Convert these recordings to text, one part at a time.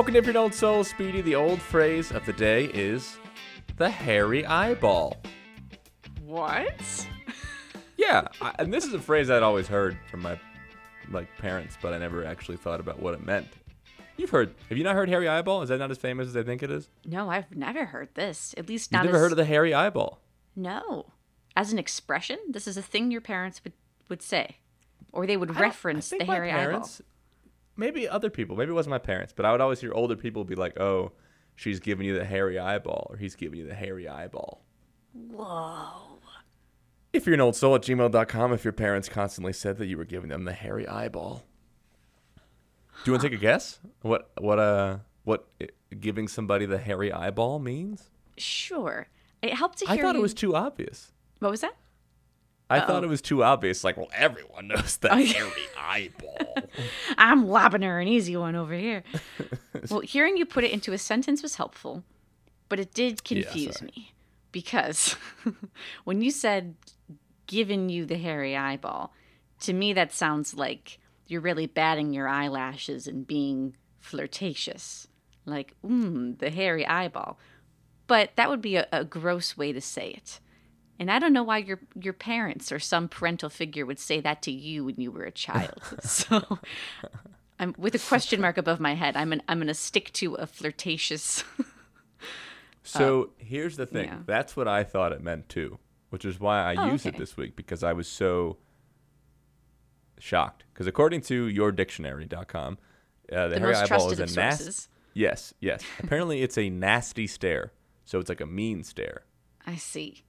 welcome to If You're Old Soul, Speedy. The old phrase of the day is the hairy eyeball. What? Yeah, I, and this is a phrase I'd always heard from my like parents, but I never actually thought about what it meant. You've heard? Have you not heard hairy eyeball? Is that not as famous as I think it is? No, I've never heard this. At least You've not never as heard of the hairy eyeball? No. As an expression, this is a thing your parents would would say. Or they would I reference the hairy eyeball. Maybe other people. Maybe it wasn't my parents, but I would always hear older people be like, "Oh, she's giving you the hairy eyeball," or "He's giving you the hairy eyeball." Whoa. If you're an old soul at gmail.com, if your parents constantly said that you were giving them the hairy eyeball. Do you want to take a guess? What what uh what giving somebody the hairy eyeball means? Sure. It helped to hear. I thought it was too obvious. What was that? I thought Uh-oh. it was too obvious. Like, well, everyone knows Oh, yeah. hairy eyeball. I'm lobbing her an easy one over here. well, hearing you put it into a sentence was helpful, but it did confuse sorry. me because when you said giving you the hairy eyeball, to me that sounds like you're really batting your eyelashes and being flirtatious. Like, mmm, the hairy eyeball. But that would be a, a gross way to say it. And I don't know why your your parents or some parental figure would say that to you when you were a child. so I'm with a question mark above my head. I'm an, I'm going to stick to a flirtatious. So here's the thing. yeah. That's what I thought it meant too, which is why I Oh, used it this week because I was so shocked. Because according to yourdictionary.com, uh, the, the hairy most eyeball is a nasty. Yes, yes. Apparently, it's a nasty stare. So it's like a mean stare. I see.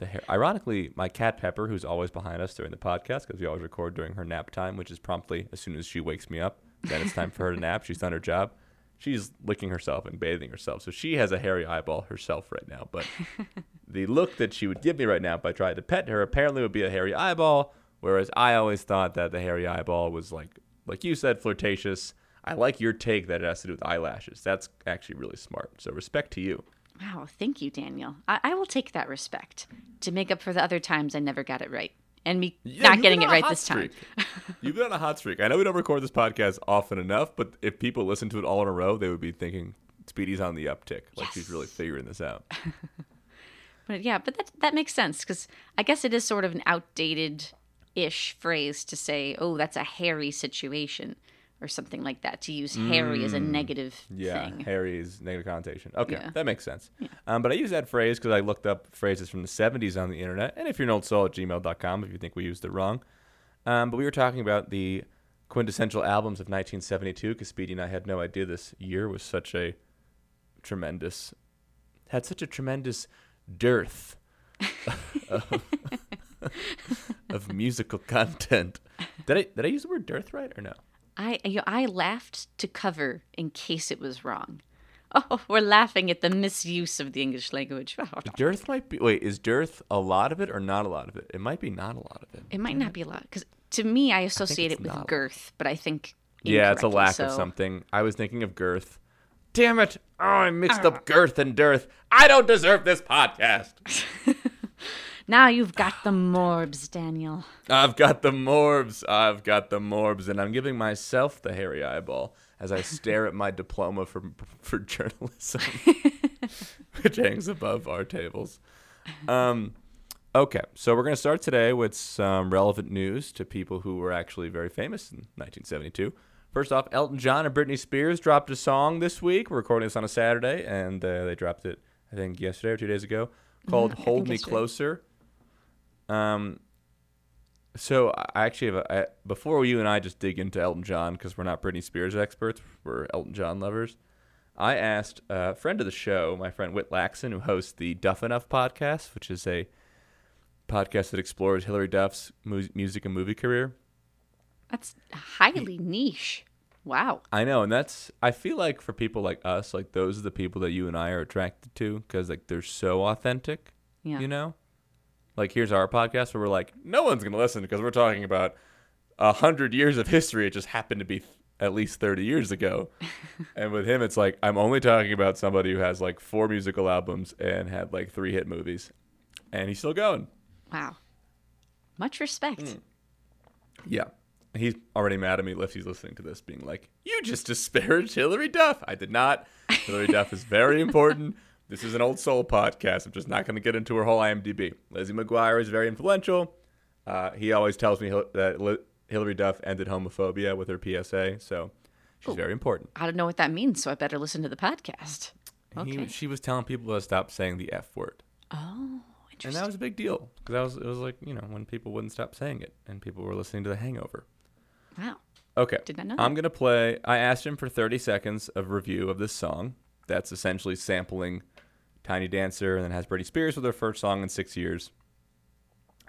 The hair. Ironically, my cat Pepper, who's always behind us during the podcast, because we always record during her nap time, which is promptly as soon as she wakes me up. Then it's time for her to nap. She's done her job. She's licking herself and bathing herself, so she has a hairy eyeball herself right now. But the look that she would give me right now if I tried to pet her apparently would be a hairy eyeball. Whereas I always thought that the hairy eyeball was like, like you said, flirtatious. I like your take that it has to do with eyelashes. That's actually really smart. So respect to you. Wow, thank you, Daniel. I, I will take that respect to make up for the other times I never got it right. And me Yeah, not getting it right this time. streak. You've been on a hot streak. I know we don't record this podcast often enough, but if people listen to it all in a row, they would be thinking Speedy's on the uptick, like she's really figuring this out. But yeah, but that that makes sense because I guess it is sort of an outdated ish phrase to say, "Oh, that's a hairy situation," or something like that. To use hairy as a negative Mm. Yeah, thing. Harry's negative connotation. Okay, Yeah. that makes sense. Um, but I use that phrase because I looked up phrases from the 70s on the internet. And if you're an old soul at gmail.com, if you think we used it wrong. Um, but we were talking about the quintessential albums of 1972 because Speedy and I had no idea this year was such a tremendous, had such a tremendous dearth of, of musical content. Did I, did I use the word dearth right or no? I you know, I laughed to cover in case it was wrong. Oh, we're laughing at the misuse of the English language. Dearth might be. Wait, is dearth a lot of it or not a lot of it? It might be not a lot of it. It might not be a lot because to me, I associate it's it with girth, but I think Yeah, it's a lack of something. I was thinking of girth. Damn it! Oh, I mixed up ah. girth and dearth. I don't deserve this podcast. Now you've got the morbs, Daniel. I've got the morbs. I've got the morbs, and I'm giving myself the hairy eyeball as I stare at my diploma for for journalism, which hangs above our tables. Um, okay, so we're gonna start today with some relevant news to people who were actually very famous in 1972. First off, Elton John and Britney Spears dropped a song this week. We're recording this on a Saturday, and uh, they dropped it, I think, yesterday or two days ago, called Mm-hmm. "Hold Me. Closer." Um, so I actually have a, I, before you and I just dig into Elton John because we're not Britney Spears experts, we're Elton John lovers. I asked a friend of the show, my friend Whit Laxon, who hosts the Duff Enough podcast, which is a podcast that explores Hilary Duff's mu- music and movie career. That's highly niche. Wow. I know, and that's I feel like for people like us, like those are the people that you and I are attracted to because like they're so authentic. Yeah. You know, like here's our podcast where we're like, no one's gonna listen because we're talking about a hundred years of history. It just happened to be at least thirty years ago. and with him, it's like I'm only talking about somebody who has like four musical albums and had like three hit movies, and he's still going. Wow. Much respect. Hmm. Yeah. he's already mad at me if he's listening to this, being like, "You just disparaged Hilary Duff." I did not. Hilary Duff is very important. This is an old soul podcast. I'm just not going to get into her whole IMDb. Lizzie McGuire is very influential. Uh, he always tells me that Hilary Duff ended homophobia with her PSA, so she's Ooh, very important. I don't know what that means, so I better listen to the podcast. Okay. He, she was telling people to stop saying the F word. Oh, interesting. and that was a big deal because that was it was like you know when people wouldn't stop saying it and people were listening to The Hangover. Wow. Okay. Did not know. I'm gonna play. I asked him for 30 seconds of review of this song. That's essentially sampling Tiny Dancer and then has Britney Spears with her first song in six years.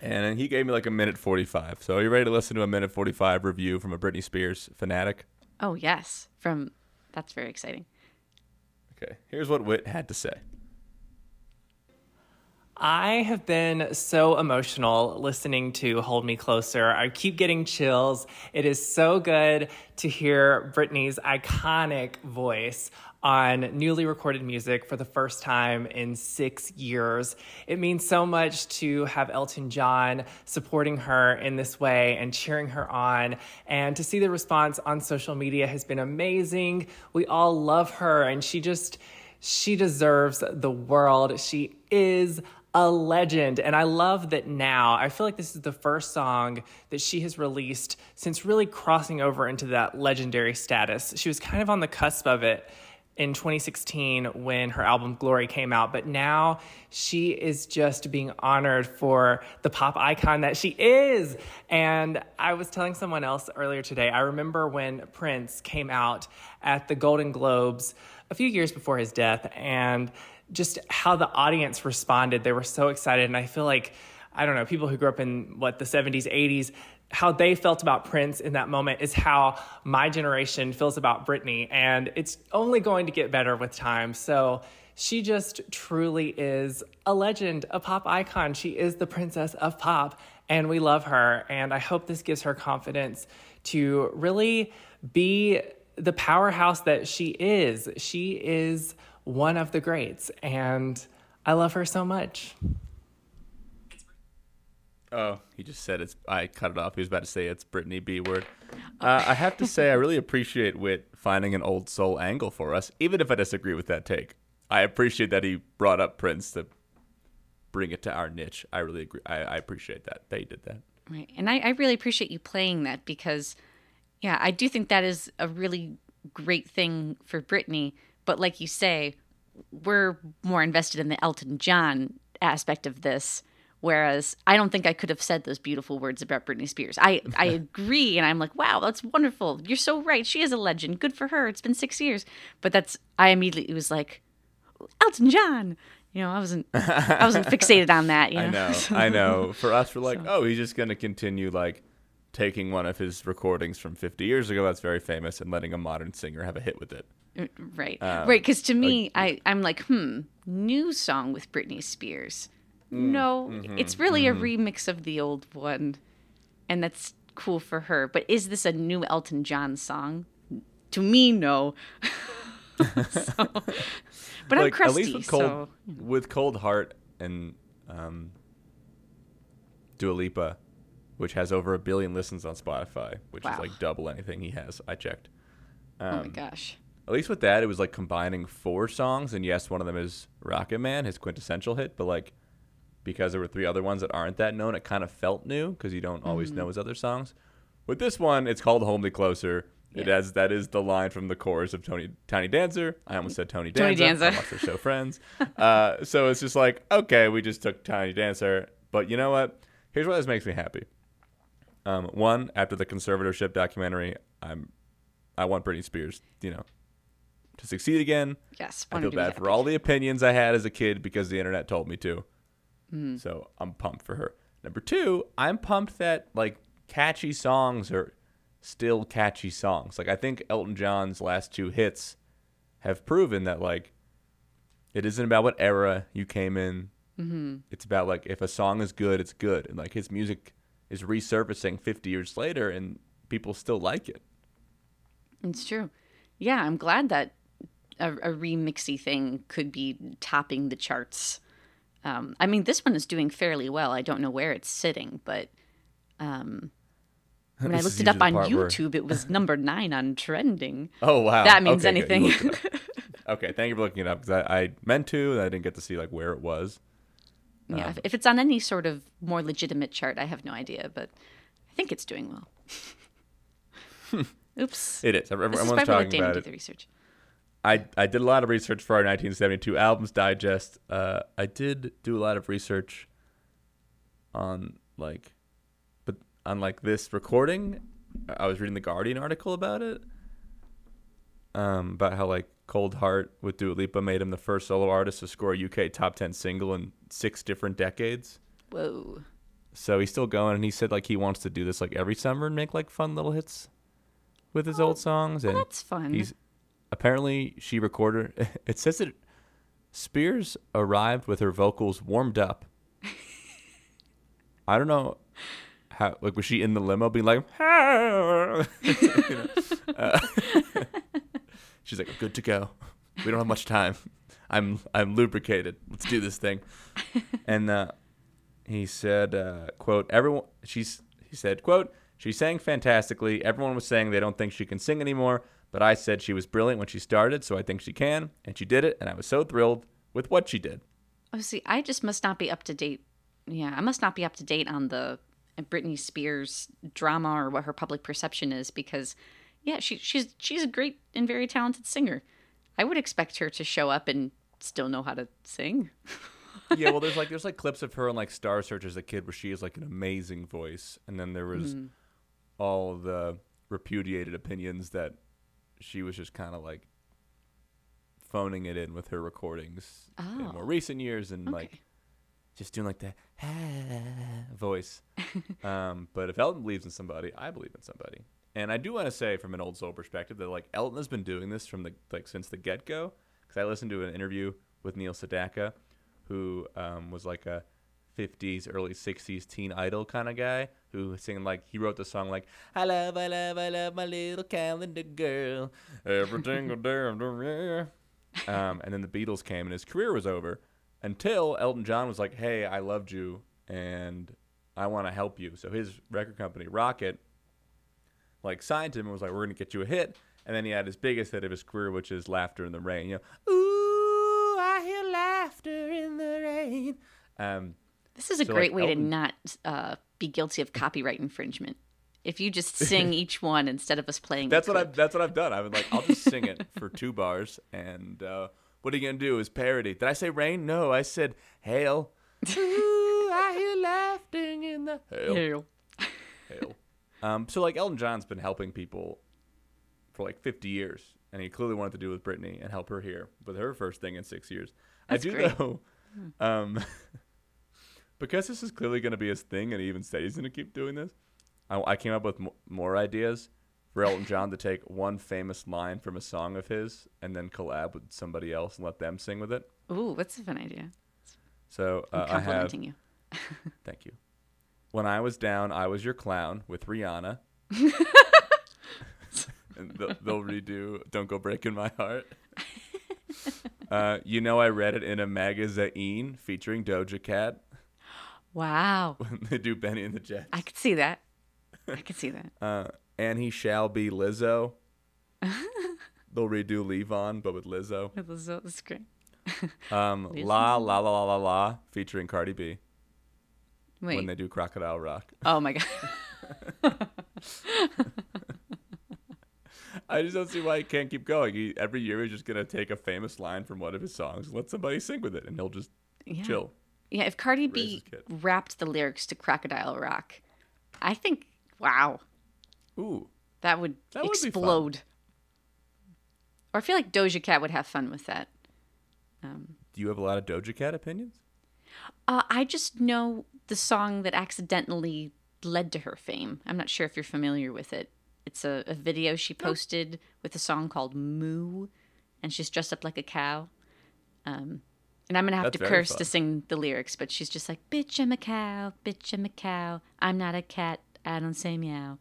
And he gave me like a minute 45. So are you ready to listen to a minute 45 review from a Britney Spears fanatic? Oh yes, from that's very exciting. Okay, here's what Whit had to say. I have been so emotional listening to Hold Me Closer. I keep getting chills. It is so good to hear Britney's iconic voice on newly recorded music for the first time in six years. It means so much to have Elton John supporting her in this way and cheering her on. And to see the response on social media has been amazing. We all love her, and she just, she deserves the world. She is a legend. And I love that now. I feel like this is the first song that she has released since really crossing over into that legendary status. She was kind of on the cusp of it in 2016 when her album Glory came out, but now she is just being honored for the pop icon that she is. And I was telling someone else earlier today, I remember when Prince came out at the Golden Globes a few years before his death, and just how the audience responded. They were so excited. And I feel like, I don't know, people who grew up in what the 70s, 80s, how they felt about Prince in that moment is how my generation feels about Britney. And it's only going to get better with time. So she just truly is a legend, a pop icon. She is the princess of pop, and we love her. And I hope this gives her confidence to really be the powerhouse that she is. She is one of the greats, and I love her so much. Oh, he just said it's. I cut it off. He was about to say it's Britney B word. Uh, I have to say, I really appreciate Whit finding an old soul angle for us, even if I disagree with that take. I appreciate that he brought up Prince to bring it to our niche. I really agree. I, I appreciate that he did that. Right, and I, I really appreciate you playing that because, yeah, I do think that is a really great thing for Britney but like you say, we're more invested in the Elton John aspect of this. Whereas I don't think I could have said those beautiful words about Britney Spears. I, I agree, and I'm like, wow, that's wonderful. You're so right. She is a legend. Good for her. It's been six years. But that's I immediately was like, Elton John. You know, I wasn't I wasn't fixated on that. You know? I know, I know. For us, we're like, so. oh, he's just gonna continue like taking one of his recordings from 50 years ago that's very famous and letting a modern singer have a hit with it. Uh, right. Um, right. Because to me, like, I, I'm like, hmm, new song with Britney Spears. Mm, no, mm-hmm, it's really mm-hmm. a remix of the old one. And that's cool for her. But is this a new Elton John song? To me, no. so, but like, I'm crusty. At least with cold, so. with cold heart and um, Dua Lipa, which has over a billion listens on Spotify, which wow. is like double anything he has. I checked. Um, oh my um, gosh at least with that, it was like combining four songs, and yes, one of them is Rocket Man, his quintessential hit, but like because there were three other ones that aren't that known, it kind of felt new because you don't always mm-hmm. know his other songs. With this one, it's called Me Closer. Yeah. It has that is the line from the chorus of Tony Tiny Dancer. I almost said Tony Dancer. Tony Dancer. I watched their show Friends. uh, so it's just like okay, we just took Tiny Dancer, but you know what? Here's why this makes me happy. Um, one, after the conservatorship documentary, I'm I want Britney Spears, you know, to succeed again. Yes, I feel bad for all the opinions I had as a kid because the internet told me to. Mm. So I'm pumped for her. Number two, I'm pumped that like catchy songs are still catchy songs. Like I think Elton John's last two hits have proven that like it isn't about what era you came in. Mm-hmm. It's about like if a song is good, it's good, and like his music is resurfacing 50 years later, and people still like it. It's true. Yeah, I'm glad that a, a remixy thing could be topping the charts. Um, I mean, this one is doing fairly well. I don't know where it's sitting, but um, When I looked it up on part where- YouTube, it was number nine on trending. Oh wow, That means Okay, anything. looked it up. okay, thank you for looking it up because I, I meant to, and I didn't get to see like where it was. Yeah, Um, if, it's on any sort of more legitimate chart, I have no idea, but I think it's doing well. Oops. It is. Every- this is Everyone's talking about it. the research. I, I did a lot of research for our 1972 albums digest. Uh, I did do a lot of research on like, but on like this recording. I was reading the Guardian article about it. Um, about how like Cold Heart with Dua Lipa made him the first solo artist to score a UK top 10 single in six different decades. Whoa. So he's still going, and he said like he wants to do this like every summer and make like fun little hits with his old songs. And Well, that's fun. He's apparently she recorded. It says that Spears arrived with her vocals warmed up. I don't know how. Like, was she in the limo being like? Uh, she's like, good to go. We don't have much time. I'm I'm lubricated. Let's do this thing. And uh, he said, uh, "quote Everyone." She's he said, "quote She sang fantastically. Everyone was saying they don't think she can sing anymore, but I said she was brilliant when she started, so I think she can, and she did it, and I was so thrilled with what she did." Oh, see, I just must not be up to date. Yeah, I must not be up to date on the Britney Spears drama or what her public perception is because, yeah, she, she's she's a great and very talented singer. I would expect her to show up and still know how to sing. yeah, well, there's like there's like clips of her on like Star Search as a kid where she has like an amazing voice, and then there was hmm. all the repudiated opinions that she was just kind of like phoning it in with her recordings in Oh. more recent years, and like just doing like the voice. um, but if Elton believes in somebody, I believe in somebody. And I do want to say, from an old soul perspective, that like Elton has been doing this from the like since the get go. Because I listened to an interview with Neil Sedaka, who um, was like a 50s, early 60s teen idol kind of guy who singing like he wrote the song like I love, I love, I love my little calendar girl every single day. Um, and then the Beatles came and his career was over until Elton John was like, "Hey, I loved you and I want to help you." So his record company, Rocket, like signed him and was like, "We're gonna get you a hit." And then he had his biggest hit of his career, which is "Laughter in the Rain." You know, ooh, I hear laughter in the rain. Um, This is a So, great like, way to not uh, be guilty of copyright infringement. If you just sing each one instead of us playing. that's what clip. I've that's what I've done. I've been like, I'll just sing it for two bars, and uh, what are you gonna do? Is parody? Did I say rain? No, I said hail. ooh, I hear laughing in the hail. Ew. hail. Um, so like Elton John's been helping people for like 50 years, and he clearly wanted to do with Britney and help her here with her first thing in six years. That's I do great. though, um, because this is clearly going to be his thing, and he even said he's going to keep doing this. I, I came up with mo- more ideas for Elton John to take one famous line from a song of his and then collab with somebody else and let them sing with it. Ooh, what's a fun idea? So I'm uh, I have complimenting you. Thank you. When I was down, I was your clown with Rihanna. and they'll, they'll redo "Don't Go Breaking My Heart." Uh, you know, I read it in a magazine featuring Doja Cat Wow. when they do Bennie and the Jets. I could see that. I could see that. Uh, and he shall be Lizzo. they'll redo Levon, but with Lizzo. With Lizzo, that was great. Um, la la la la la la featuring Cardi B Wait. when they do Crocodile Rock. oh my god. I just don't see why he can't keep going. He, every year he's just gonna take a famous line from one of his songs, let somebody sing with it, and he'll just Yeah. chill. Yeah, if Cardi B rapped the lyrics to Crocodile Rock, I think, wow, Ooh, that would That would explode. Or I feel like Doja Cat would have fun with that. Um, do you have a lot of Doja Cat opinions? uh, I just know the song that accidentally led to her fame. I'm not sure if you're familiar with it. It's a, a video she posted with a song called Moo, and she's dressed up like a cow. Um, and I'm gonna have That's to curse fun. to sing the lyrics, but she's just like, "Bitch, I'm a cow. Bitch, I'm a cow. I'm not a cat. I don't say meow."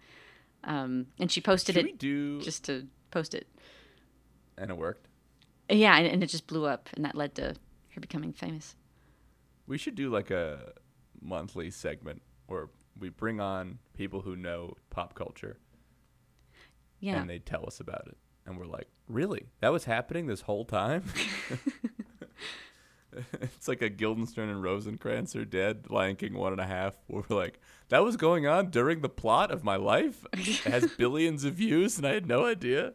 Um, and she posted Should it do? just to post it. and it worked. Yeah, and, and it just blew up, and that led to her becoming famous. We should do like a monthly segment or we bring on people who know pop culture Yeah. and they tell us about it. And we're like, really? That was happening this whole time? it's like a Guildenstern and Rosencrantz are dead, Lion King one and a half, where we're like, that was going on during the plot of my life? It has billions of views and I had no idea.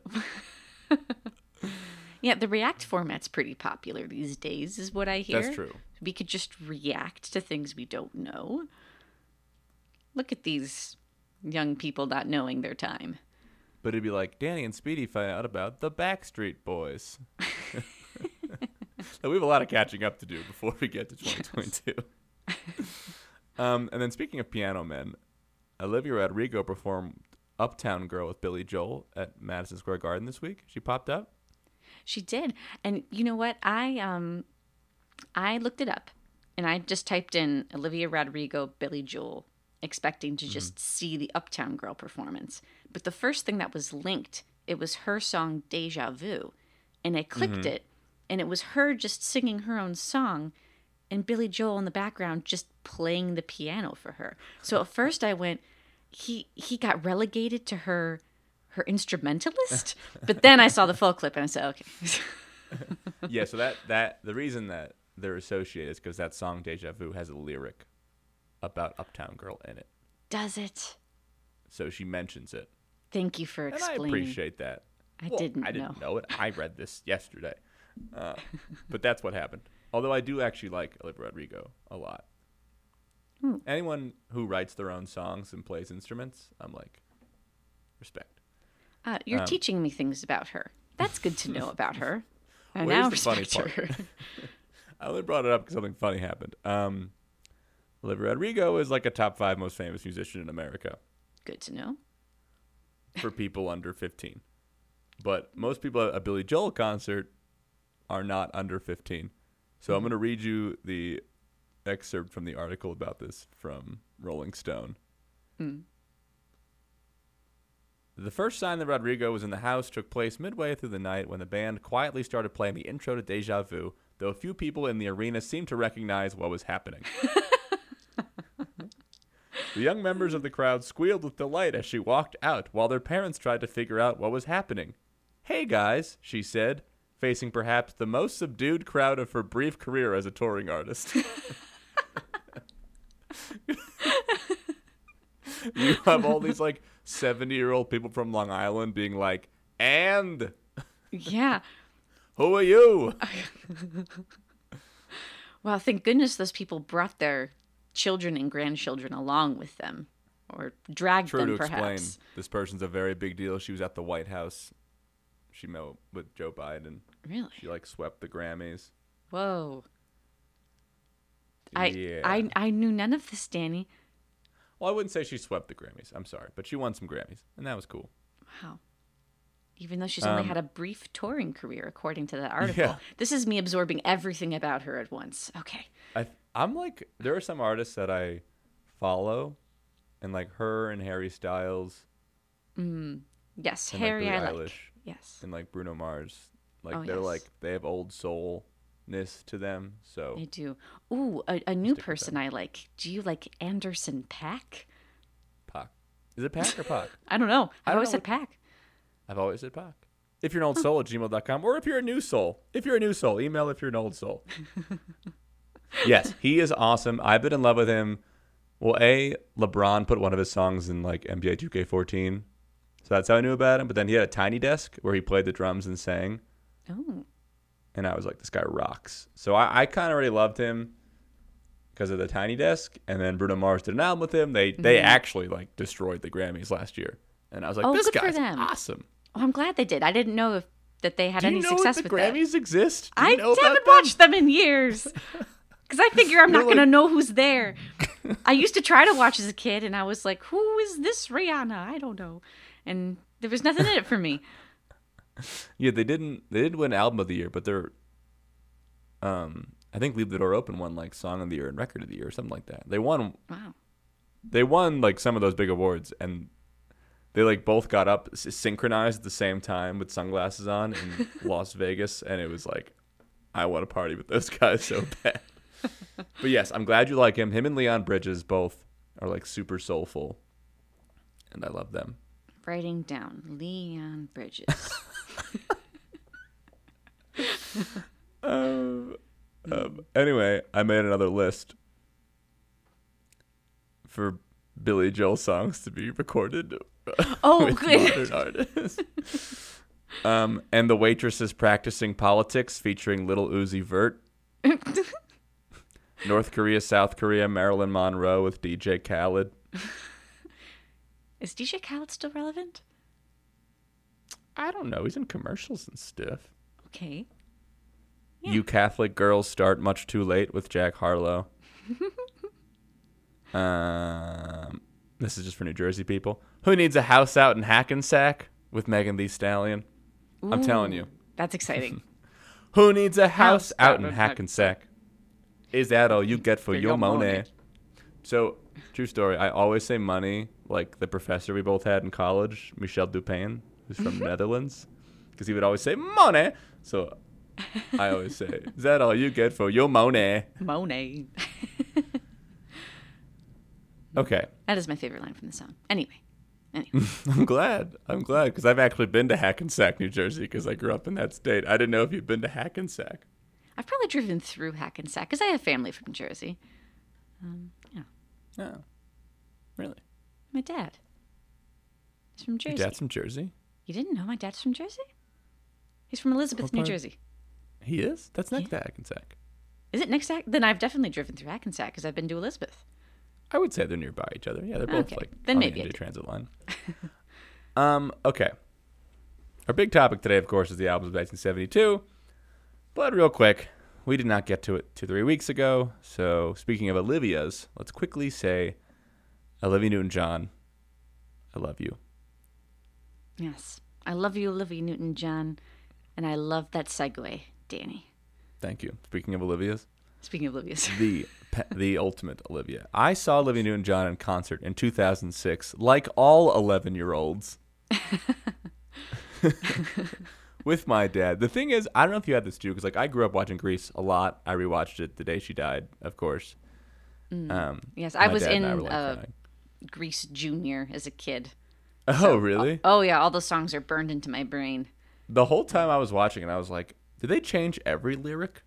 yeah, the React format's pretty popular these days, is what I hear. That's true. We could just react to things we don't know. Look at these young people not knowing their time. But it'd be like, Danny and Speedy find out about the Backstreet Boys. so we have a lot of catching up to do before we get to 2022. um, and then speaking of piano men, Olivia Rodrigo performed Uptown Girl with Billy Joel at Madison Square Garden this week. She popped up. She did. And you know what? I um I looked it up and I just typed in Olivia Rodrigo, Billy Joel, expecting to just see the Uptown Girl performance. But the first thing that was linked, it was her song Deja Vu. And I clicked it and it was her just singing her own song and Billy Joel in the background just playing the piano for her. So at first I went he he got relegated to her her instrumentalist, but then I saw the full clip and I said, okay. yeah, so that, that the reason that they're associated is because that song Deja Vu has a lyric about Uptown Girl in it. Does it? So she mentions it. Thank you for And I appreciate that. I Well, didn't I didn't know. know it. I read this yesterday. Uh, but that's what happened. Although I do actually like Olivia Rodrigo a lot. Hmm. Anyone who writes their own songs and plays instruments, I'm like, respect. Uh, you're Um, teaching me things about her. That's good to know about her. I now the funny respect part. her. I only brought it up because something funny happened. Um, Olivia Rodrigo is like a top five most famous musician in America good to know. for people under 15. But most people at a Billy Joel concert are not under 15. So I'm mm-hmm. going to read you the excerpt from the article about this from Rolling Stone. Hmm. The first sign that Rodrigo was in the house took place midway through the night when the band quietly started playing the intro to Deja Vu, though a few people in the arena seemed to recognize what was happening. the young members of the crowd squealed with delight as she walked out, while their parents tried to figure out what was happening. Hey guys, she said, facing perhaps the most subdued crowd of her brief career as a touring artist. you have all these like 70 year old people from Long Island being like, and Yeah. who are you? Well, thank goodness those people brought their children and grandchildren along with them, or dragged True them, to perhaps. explain, this person's a very big deal. She was at the White House. She met with Joe Biden. Really? She like swept the Grammys. Whoa. I, yeah. I I knew none of this, Danny. well, I wouldn't say she swept the Grammys. I'm sorry, but she won some Grammys, and that was cool. Wow. Even though she's only Um, had a brief touring career, according to that article. Yeah. This is me absorbing everything about her at once. Okay. I I'm like there are some artists that I follow, and like her and Harry Styles Yes, and like Harry, Billie I like. Yes, and like Bruno Mars. Like Oh, they're yes. like they have old soulness to them. So I do. Ooh, a, a new person I like. Do you like Anderson Pack? Pac. Is it Pac or Pac? I don't know. I I don't always know said Pack. I've always said Pac. If you're an old soul at gmail.com, or if you're a new soul, if you're a new soul, email if you're an old soul. yes, he is awesome. I've been in love with him. Well, A, LeBron put one of his songs in like NBA 2K14. So that's how I knew about him. But then he had a tiny desk where he played the drums and sang. Oh, And I was like, this guy rocks. So I, I kind of already loved him because of the tiny desk. And then Bruno Mars did an album with him. They they mm-hmm. actually like destroyed the Grammys last year. And I was like, Oh, this guy's awesome. oh I'm glad they did. I didn't know if that they had any success with that. Grammys exist? I haven't them? watched them in years. Because I figure I'm not You're going to know who's there. I used to try to watch as a kid, and I was like, who is this Rihanna? I don't know. And there was nothing in it for me. Yeah, they didn't. They did win album of the year, but they're. Um, I think "Leave the Door Open" won like song of the year and record of the year or something like that. They won. Wow. They won like some of those big awards, and they like both got up s- synchronized at the same time with sunglasses on in Las Vegas, and it was like, I want to party with those guys so bad. but yes, I'm glad you like him. Him and Leon Bridges both are like super soulful, and I love them. Writing down Leon Bridges. Um, um, anyway, I made another list for Billy Joel songs to be recorded. Oh, with good. modern artists. um, and the waitresses practicing politics featuring Little Uzi Vert. North Korea, South Korea, Marilyn Monroe with DJ Khaled. Is DJ Khaled still relevant? I don't know. He's in commercials and stuff. Okay. You Catholic girls start much too late with Jack Harlow. um, this is just for New Jersey people. Who needs a house out in Hackensack with Megan Thee Stallion? I'm telling you. That's exciting. Who needs a house, House out in Hackensack? Is that all you get for, For your your money? money. So, true story. I always say money, like the professor we both had in college, Michel Dupin, who's from Netherlands, because he would always say money. So, I always say, "Is that all you get for your money?" Monet. Okay, That is my favorite line from the song. Anyway. Anyway. I'm glad. I'm glad because I've actually been to Hackensack, New Jersey, because I grew up in that state. I didn't know if you'd been to Hackensack. I've probably driven through Hackensack because I have family from Jersey. Um, yeah. Oh, really? My dad. He's from Your Jersey. dad's from Jersey. You didn't know my dad's from Jersey? He's from Elizabeth, New? Jersey. He is. That's next to Hackensack. Is it next? Hack- Then I've definitely driven through Hackensack because I've been to Elizabeth. I would say they're nearby each other. Yeah, they're both Okay, like then on maybe the. Transit line. um. Okay. Our big topic today, of course, is the albums of 1972. But real quick, we did not get to it two, three weeks ago. So speaking of Olivia's, let's quickly say, Olivia Newton-John, I love you. Yes. I love you, Olivia Newton John. And I love that segue, Danny. Thank you. Speaking of Olivia's, Speaking of Olivia's. the the ultimate Olivia. I saw Olivia Newton-John in concert in 2006, like all 11 year olds, with my dad. The thing is, I don't know if you had this too, because like I grew up watching Grease a lot. I rewatched it the day she died, of course. Um, Yes, I was in I like, uh. Grease Junior as a kid. Oh, really? Oh yeah, all those songs are burned into my brain. the whole time I was watching it, I was like, did they change every lyric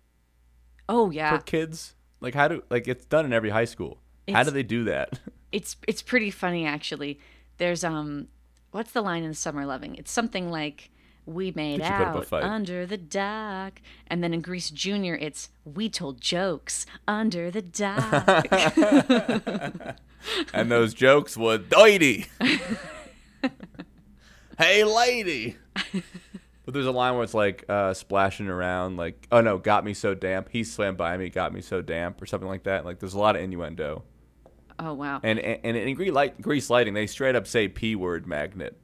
Oh yeah, for kids? Like how do like it's done in every high school? how do they do that? it's it's pretty funny actually. There's um, what's the line in Summer Loving? It's something like we made Did you put up a out under the dock, and then in Grease Junior, it's we told jokes under the dock. and those jokes were doity. hey, lady. But there's a line where it's like uh, splashing around, like, oh no, got me so damp. He swam by me, got me so damp, or something like that. Like, there's a lot of innuendo. oh wow, And and, and in Grease, light, Grease Lightning, they straight up say P word magnet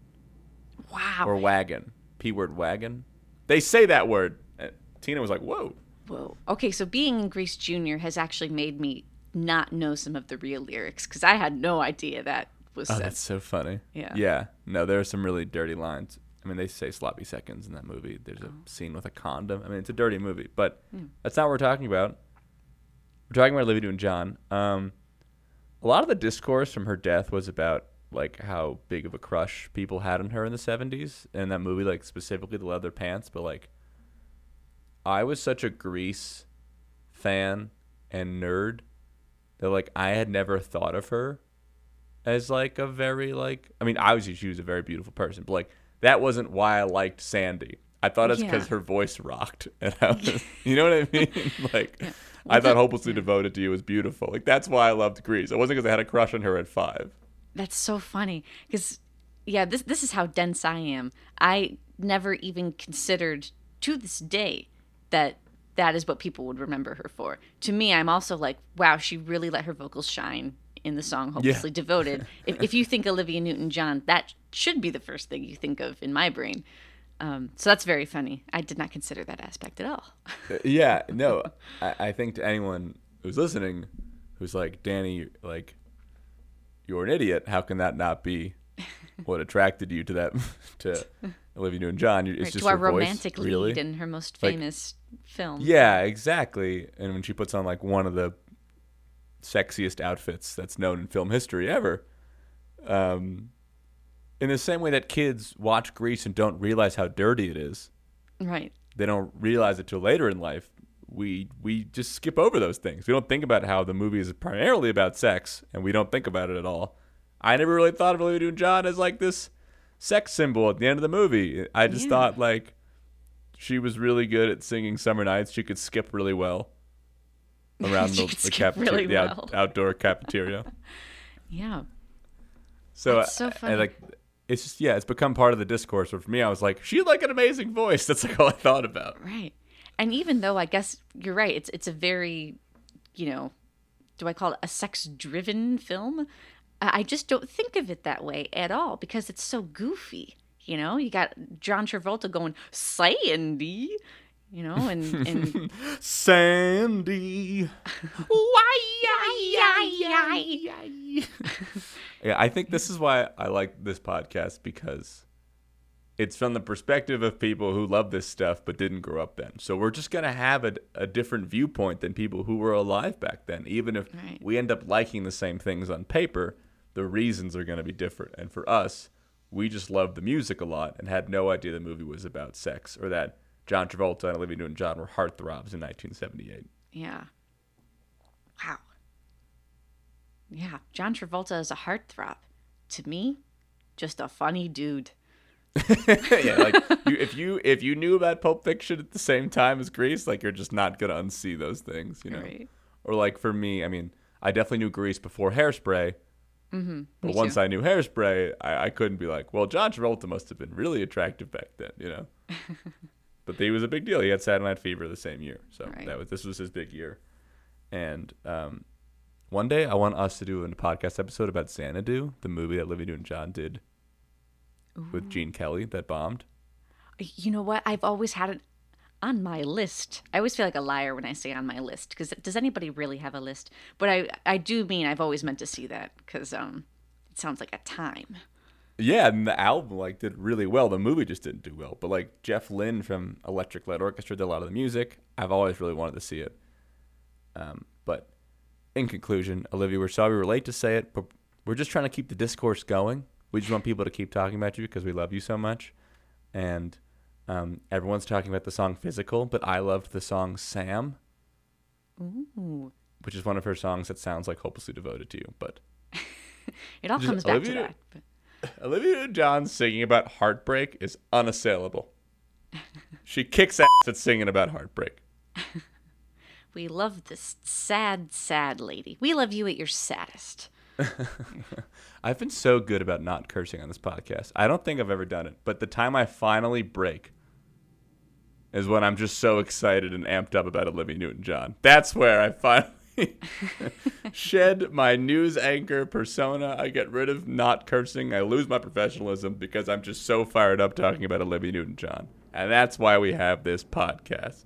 wow. or wagon. P word wagon. They say that word. And Tina was like, whoa. Whoa. Okay, so being in Grease Junior has actually made me not know some of the real lyrics because I had no idea that was Oh, said. that's so funny. Yeah. Yeah. No, there are some really dirty lines. I mean, they say sloppy seconds in that movie. There's a Oh. scene with a condom. I mean, it's a dirty movie, but Hmm. that's not what we're talking about. We're talking about Olivia Newton-John. Um, a lot of the discourse from her death was about like how big of a crush people had on her in the 70s and that movie like specifically the leather pants but like i was such a grease fan and nerd that like i had never thought of her as like a very like i mean obviously she was a very beautiful person but like that wasn't why i liked sandy. I thought it's because Yeah. her voice rocked and I was, you know what i mean? Like i thought hopelessly devoted to you was beautiful. Like that's why i loved grease. It wasn't because i had a crush on her at five. That's so funny because, yeah, this this is how dense I am. I never even considered to this day that that is what people would remember her for. To me, I'm also like, wow, she really let her vocals shine in the song "Hopelessly Devoted." if, if you think Olivia Newton-John, that should be the first thing you think of in my brain. Um, so that's very funny. I did not consider that aspect at all. yeah, no, I, I think to anyone who's listening, who's like Danny, like you're an idiot. How can that not be what attracted you to that to Olivia Newton-John? It's Right, just to our her voice, romantic really. lead in her most Like- famous film. Yeah, exactly. And when she puts on like one of the sexiest outfits that's known in film history ever. Um, in the same way that kids watch Grease and don't realize how dirty it is, Right. they don't realize it till later in life. We we just skip over those things. We don't think about how the movie is primarily about sex, and we don't think about it at all. I never really thought of Olivia Newton-John as like this sex symbol at the end of the movie. I just Yeah. thought like she was really good at singing "Summer Nights." She could skip really well around the, the, skip cafete- really the out- well. outdoor cafeteria. Yeah. So, That's so funny. like it's just yeah, it's become part of the discourse. But for me, I was like, she had like an amazing voice. That's like all I thought about. Right. And even though I guess you're right, it's it's a very, you know, do I call it a sex driven film? I just don't think of it that way at all because it's so goofy. You know, you got John Travolta going "Say, Sandy, you know, and and Sandy. yeah, I think this is why I like this podcast because it's from the perspective of people who love this stuff but didn't grow up then. So we're just gonna have a, a different viewpoint than people who were alive back then. Even if Right. we end up liking the same things on paper, the reasons are gonna be different. And for us, we just loved the music a lot and had no idea the movie was about sex or that John Travolta and Olivia Newton-John were heartthrobs in 1978. yeah. Wow. Yeah, John Travolta is a heartthrob. To me, just a funny dude. yeah, like you, if you if you knew about Pulp Fiction at the same time as Grease, like you're just not gonna unsee those things, you know. Right. Or like for me, I mean, I definitely knew Grease before Hairspray. Mm-hmm, but me once too. I knew Hairspray, I, I couldn't be like, well, John Travolta must have been really attractive back then, you know. but he was a big deal. He had Saturday Night Fever the same year, so Right. that was this was his big year. And um, one day, I want us to do a podcast episode about Xanadu, the movie that Olivia Newton-John did with Gene Kelly that bombed. You know what? I've always had it on my list. I always feel like a liar when I say on my list because does anybody really have a list? But I I do mean I've always meant to see that because um it sounds like a time. Yeah, and the album like did really well. The movie just didn't do well. But like Jeff Lynne from Electric Light Orchestra did a lot of the music. I've always really wanted to see it. Um, but in conclusion, Olivia, we're sorry we were late to say it, but we're just trying to keep the discourse going. We just want people to keep talking about you because we love you so much. And um, everyone's talking about the song "Physical," but I loved the song "Sam," Ooh. which is one of her songs that sounds like "Hopelessly Devoted to You." But It all comes back to that. But Olivia Newton John singing about heartbreak is unassailable. She kicks ass at singing about heartbreak. we love this sad, sad lady. We love you at your saddest. I've been so good about not cursing on this podcast. I don't think I've ever done it, but the time I finally break is when I'm just so excited and amped up about Olivia Newton-John. That's where I finally shed my news anchor persona. I get rid of not cursing. I lose my professionalism because I'm just so fired up talking about Olivia Newton-John. And that's why we have this podcast.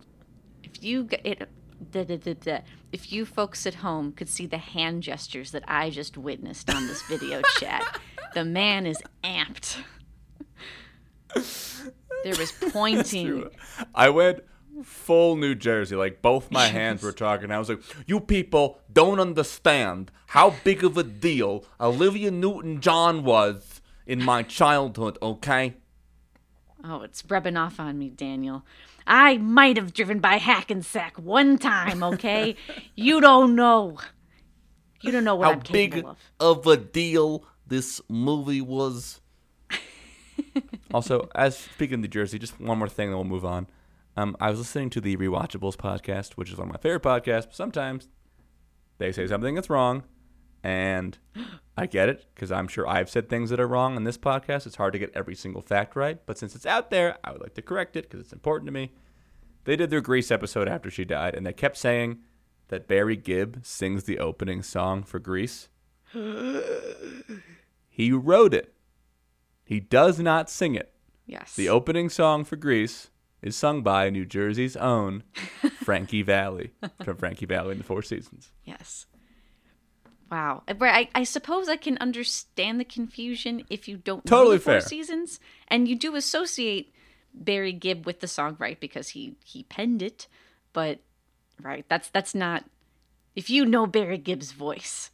If you it da, da, da. if you folks at home could see the hand gestures that I just witnessed on this video chat, the man is amped. There was pointing. I went full New Jersey. Like both my hands were talking. I was like, "You people don't understand how big of a deal Olivia Newton-John was in my childhood." Okay. Oh, it's rubbing off on me, Daniel. I might have driven by Hackensack one time, okay? you don't know. You don't know what how I'm big of. of a deal this movie was. also, as speaking of New Jersey, just one more thing, then we'll move on. Um, I was listening to the Rewatchables podcast, which is one of my favorite podcasts. But sometimes they say something that's wrong, and I get it because I'm sure I've said things that are wrong in this podcast. It's hard to get every single fact right, but since it's out there, I would like to correct it because it's important to me. They did their Grease episode after she died, and they kept saying that Barry Gibb sings the opening song for Grease. he wrote it. He does not sing it. Yes. The opening song for Grease is sung by New Jersey's own Frankie Valli from Frankie Valli and the Four Seasons. Yes. Wow. Uh. I, I suppose I can understand the confusion if you don't Totally know the Four fair. Seasons, and you do associate Barry Gibb with the song, right? Because he he penned it, but right. That's that's not. if you know Barry Gibb's voice,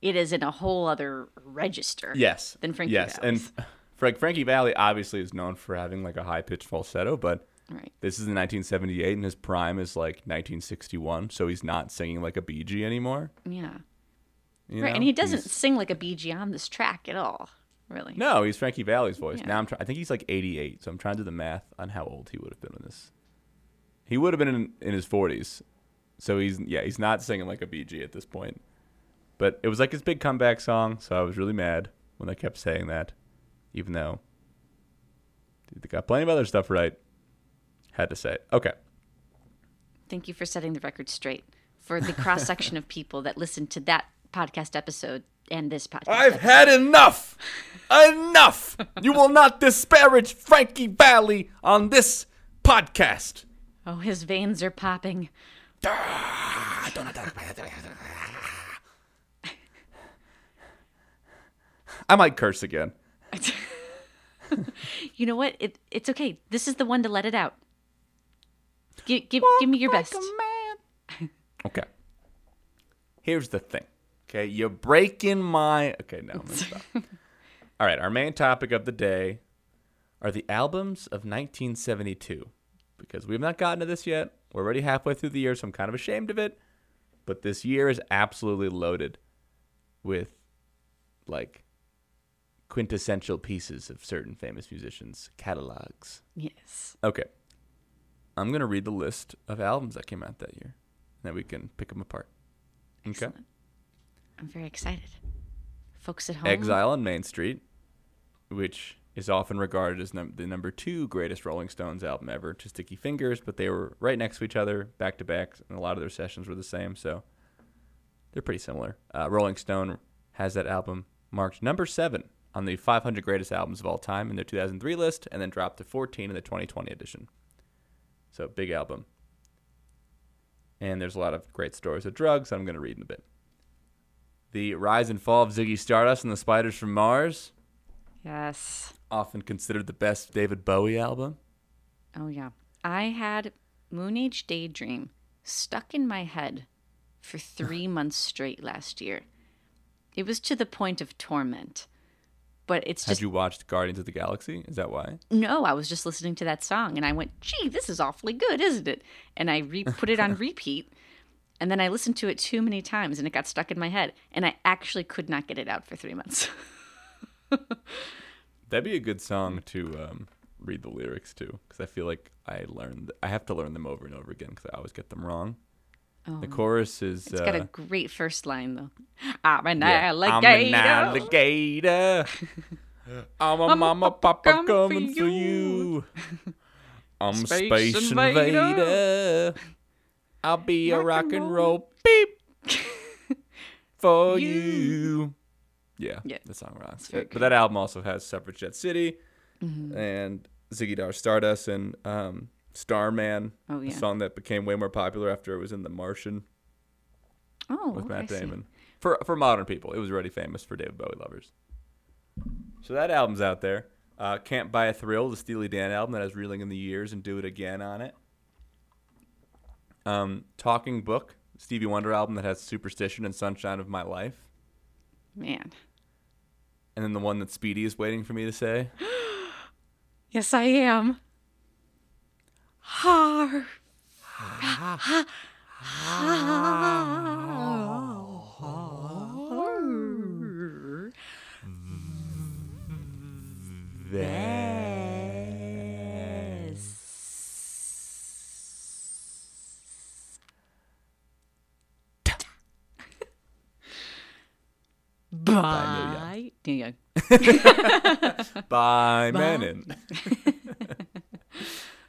it is in a whole other register. Yes. Than Frankie Yes, and Frank Frankie Valli obviously is known for having like a high pitched falsetto, but Right. this is in 1978, and his prime is like 1961, so he's not singing like a Bee Gee anymore. Yeah. you right. know? And he doesn't He's- sing like a Bee Gee on this track at all. Really. No, he's Frankie Valli's voice. Yeah. Now I'm try- I think he's like 88, so I'm trying to do the math on how old he would have been when this. He would have been in, in his 40s, so he's yeah he's not singing like a Bee Gee at this point. But it was like his big comeback song, so I was really mad when they kept saying that, even though they got plenty of other stuff right. Had to say it. Okay. Thank you for setting the record straight for the cross section of people that listened to that podcast episode and this podcast. I've had enough. enough. You will not disparage Frankie Valli on this podcast. oh, his veins are popping. I might curse again. You know what? It, it's okay. This is the one to let it out. Give, give, give me your best. Okay. Here's the thing. Okay, you're breaking my. Okay, no, I'm gonna stop. All right, our main topic of the day are the albums of 1972. Because we have not gotten to this yet. We're already halfway through the year, so I'm kind of ashamed of it. But this year is absolutely loaded with like quintessential pieces of certain famous musicians' catalogs. Yes. Okay. I'm going to read the list of albums that came out that year. And then we can pick them apart. Okay. I'm very excited. Folks at home. Exile on Main Street, which is often regarded as num- the number two greatest Rolling Stones album ever to Sticky Fingers, but they were right next to each other, back to back, and a lot of their sessions were the same, so they're pretty similar. Uh, Rolling Stone has that album marked number seven on the 500 greatest albums of all time in their 2003 list, and then dropped to 14 in the 2020 edition. So big album. And there's a lot of great stories of drugs I'm going to read in a bit. The rise and fall of Ziggy Stardust and the Spiders from Mars, Yes. often considered the best David Bowie album. Oh, yeah. I had Moon Age Daydream stuck in my head for three months straight last year. It was to the point of torment. But it's just you watched Guardians of the Galaxy? Is that why? no. I was just listening to that song and I went, "Gee, this is awfully good, isn't it?" And I re- put it on repeat, and then I listened to it too many times and it got stuck in my head, and I actually could not get it out for three months. That'd be a good song to um, read the lyrics to, because I feel like I learned. I have to learn them over and over again because I always get them wrong. The chorus is. Oh. It's uh, got a great first line though. I'm an yeah, alligator. I'm an alligator. I'm a mama papa coming for you. I'm a Space space invader. invader. I'll be a Rock rock and and roll. roll beep for You. you. Yeah, Yeah, the song rocks. very But that album also has Suffragette City Mm-hmm. and Ziggy Dar Stardust and um, Starman, Oh, a song that became way more popular after it was in The Martian Oh, with I Matt see. Damon. For for modern people, it was already famous for David Bowie lovers. So that album's out there. Uh, Can't Buy a Thrill, the Steely Dan album that has Reeling in the Years and Do It Again on it. Um, Talking Book, Stevie Wonder album that has Superstition and Sunshine of My Life. Man. And then the one that Speedy is waiting for me to say. Yes, I am. Har. Bye. Neil Young. by Menon.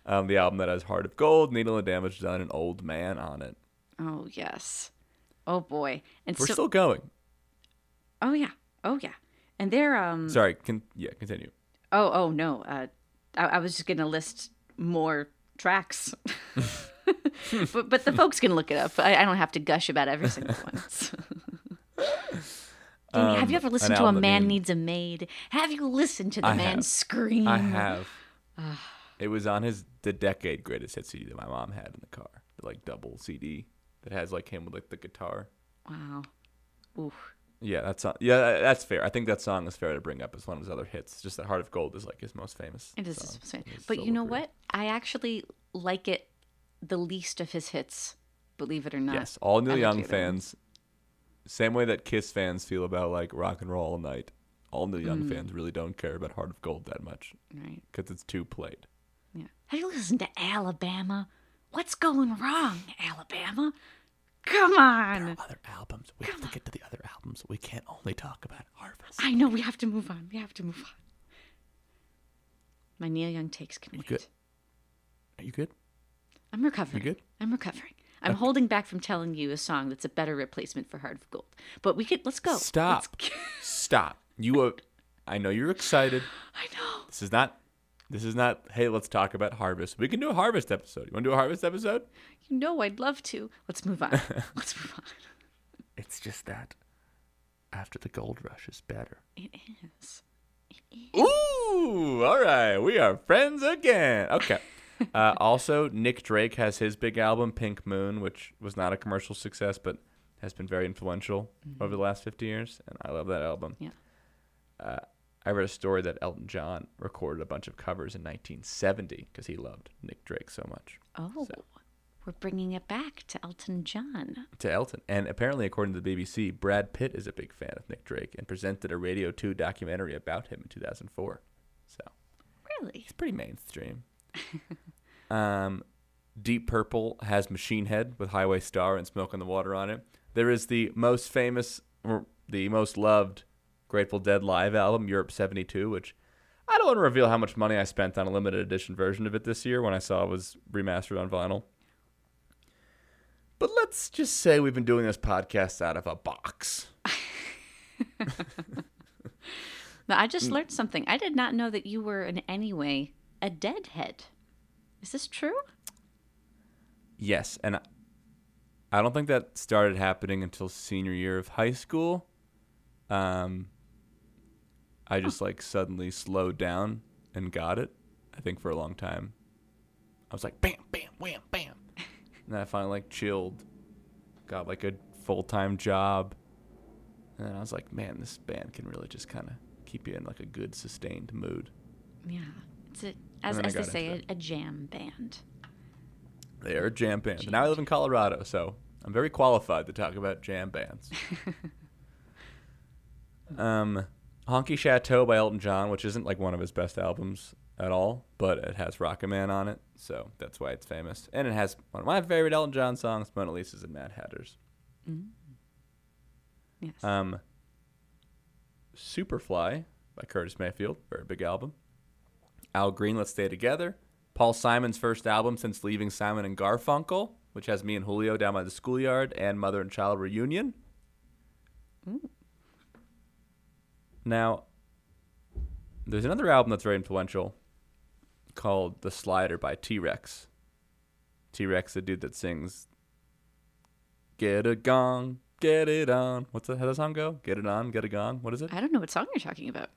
Um, the album that has Heart of Gold, Needle and Damage Done, and Old Man on it. Oh yes. Oh boy. And We're so. still going. oh yeah. Oh yeah. And they're um. Sorry, can yeah, continue. Oh oh no. Uh, I, I was just gonna list more tracks. but but the folks can look it up. I, I don't have to gush about every single one. Danny, have you ever listened to A Man named- Needs a Maid? Have you listened to the I man have. scream? I have. It was on his the decade greatest hit CD that my mom had in the car, the like double CD that has like him with like the guitar. Wow. Oof. Yeah, that's yeah, that's fair. I think that song is fair to bring up as one of his other hits. Just that Heart of Gold is like his most famous. It is, his- in his but you know what? I actually like it the least of his hits. Believe it or not. Yes, all Neil Young fans, same way that Kiss fans feel about like Rock and Roll All Night. All Neil Mm. Young fans really don't care about Heart of Gold that much Right. because it's too played. Yeah. Have you listened to Alabama? What's going wrong, Alabama? Come on. Other albums, we have to get to the other albums. We can't only talk about Harvest. I know we have to move on. We have to move on. My Neil Young takes can wait. good? Are you good? I'm recovering. Are you good? I'm recovering. I'm holding back from telling you a song that's a better replacement for Heart of Gold. But we could let's go. Stop. Let's- Stop. You. Uh, I know you're excited. I know. This is not. This is not. Hey, let's talk about Harvest. We can do a Harvest episode. You want to do a Harvest episode? You know I'd love to. Let's move on. let's move on. It's just that after the gold rush is better. It is. It is. Ooh, all right. We are friends again. Okay. Uh, also, Nick Drake has his big album, Pink Moon, which was not a commercial success, but has been very influential over the last 50 years. And I love that album. Yeah. Uh, I read a story that Elton John recorded a bunch of covers in 1970 because he loved Nick Drake so much. Oh, we're bringing it back to Elton John. To Elton. And apparently, according to the BBC, Brad Pitt is a big fan of Nick Drake and presented a Radio 2 documentary about him in 2004. So. Really? It's pretty mainstream. um, Deep Purple has Machine Head with Highway Star and Smoke on the Water on it. There is the most famous, or the most loved Grateful Dead live album, Europe 72, which I don't want to reveal how much money I spent on a limited edition version of it this year when I saw it was remastered on vinyl. But let's just say we've been doing this podcast out of a box. Now, I just learned something. I did not know that you were in any way a deadhead. Is this true? Yes, and I- I don't think that started happening until senior year of high school. Um, I just like suddenly slowed down and got it. I think for a long time, I was like bam, bam, wham, bam, and then I finally like chilled, got like a full time job, and then I was like, man, this band can really just kind of keep you in like a good sustained mood. Yeah. It's a, as, as they say, a, a jam band. They are a jam band. And now I live in Colorado, so I'm very qualified to talk about jam bands. um, Honky Chateau by Elton John, which isn't like one of his best albums at all, but it has Rocket Man on it, so that's why it's famous. And it has one of my favorite Elton John songs, Mona Lisa's and Mad Hatters. Yes. Um, Superfly by Curtis Mayfield, very big album. Al Green, Let's Stay Together. Paul Simon's first album since leaving Simon and Garfunkel, which has me and Julio down by the schoolyard, and Mother and Child Reunion. Now, there's another album that's very influential called The Slider by T Rex. T Rex, the dude that sings Get a gong, get it on. What's the, how does the song go? Get it on, get a gong. What is it? I don't know what song you're talking about.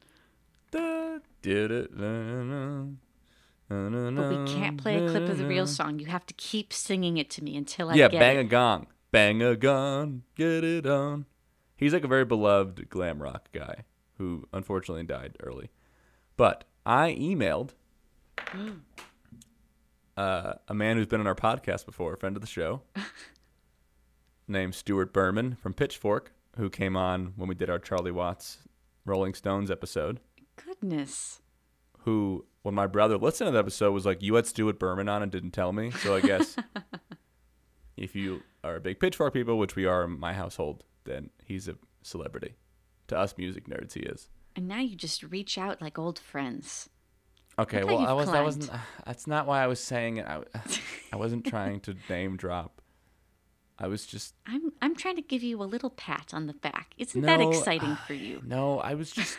Da, did it. na, na, na, But we can't play a clip of the real song. You have to keep singing it to me until I get Yeah, get bang it. a gong. Bang a gong, get it on. He's like a very beloved glam rock guy who unfortunately died early. But I emailed uh, a man who's been on our podcast before, a friend of the show, named Stuart Berman from Pitchfork, who came on when we did our Charlie Watts Rolling Stones episode. Goodness. who, when my brother listened to that episode, was like, "You had Stuart Berman on and didn't tell me." So I guess if you are a big Pitchfork people, which we are in my household, then he's a celebrity. To us music nerds, he is. And now you just reach out like old friends. Okay, Look well, I was. That wasn't. Uh, that's not why I was saying it. I, I wasn't trying to name drop. I was just. I'm I'm trying to give you a little pat on the back. Isn't that No, exciting for you? No, I was just.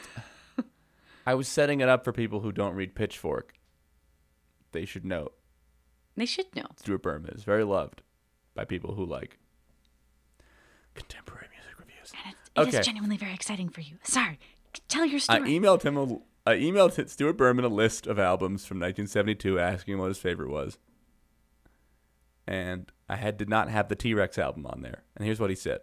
I was setting it up for people who don't read Pitchfork. They should know They should know. Stuart Berman is very loved by people who like contemporary music reviews. And it's, it is genuinely very exciting for you. Sorry. Tell your story. I emailed him a I emailed Stuart Berman a list of albums from 1972 asking him what his favorite was. And I had did not have the T Rex album on there. And here's what he said.